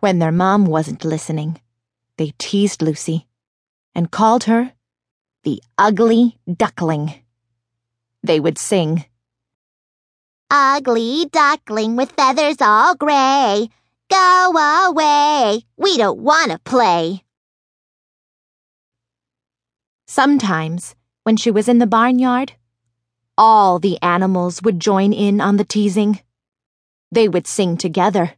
When their mom wasn't listening, they teased Lucy and called her the ugly duckling. They would sing, Ugly duckling with feathers all gray. Go away. We don't want to play. Sometimes, when she was in the barnyard, all the animals would join in on the teasing. They would sing together.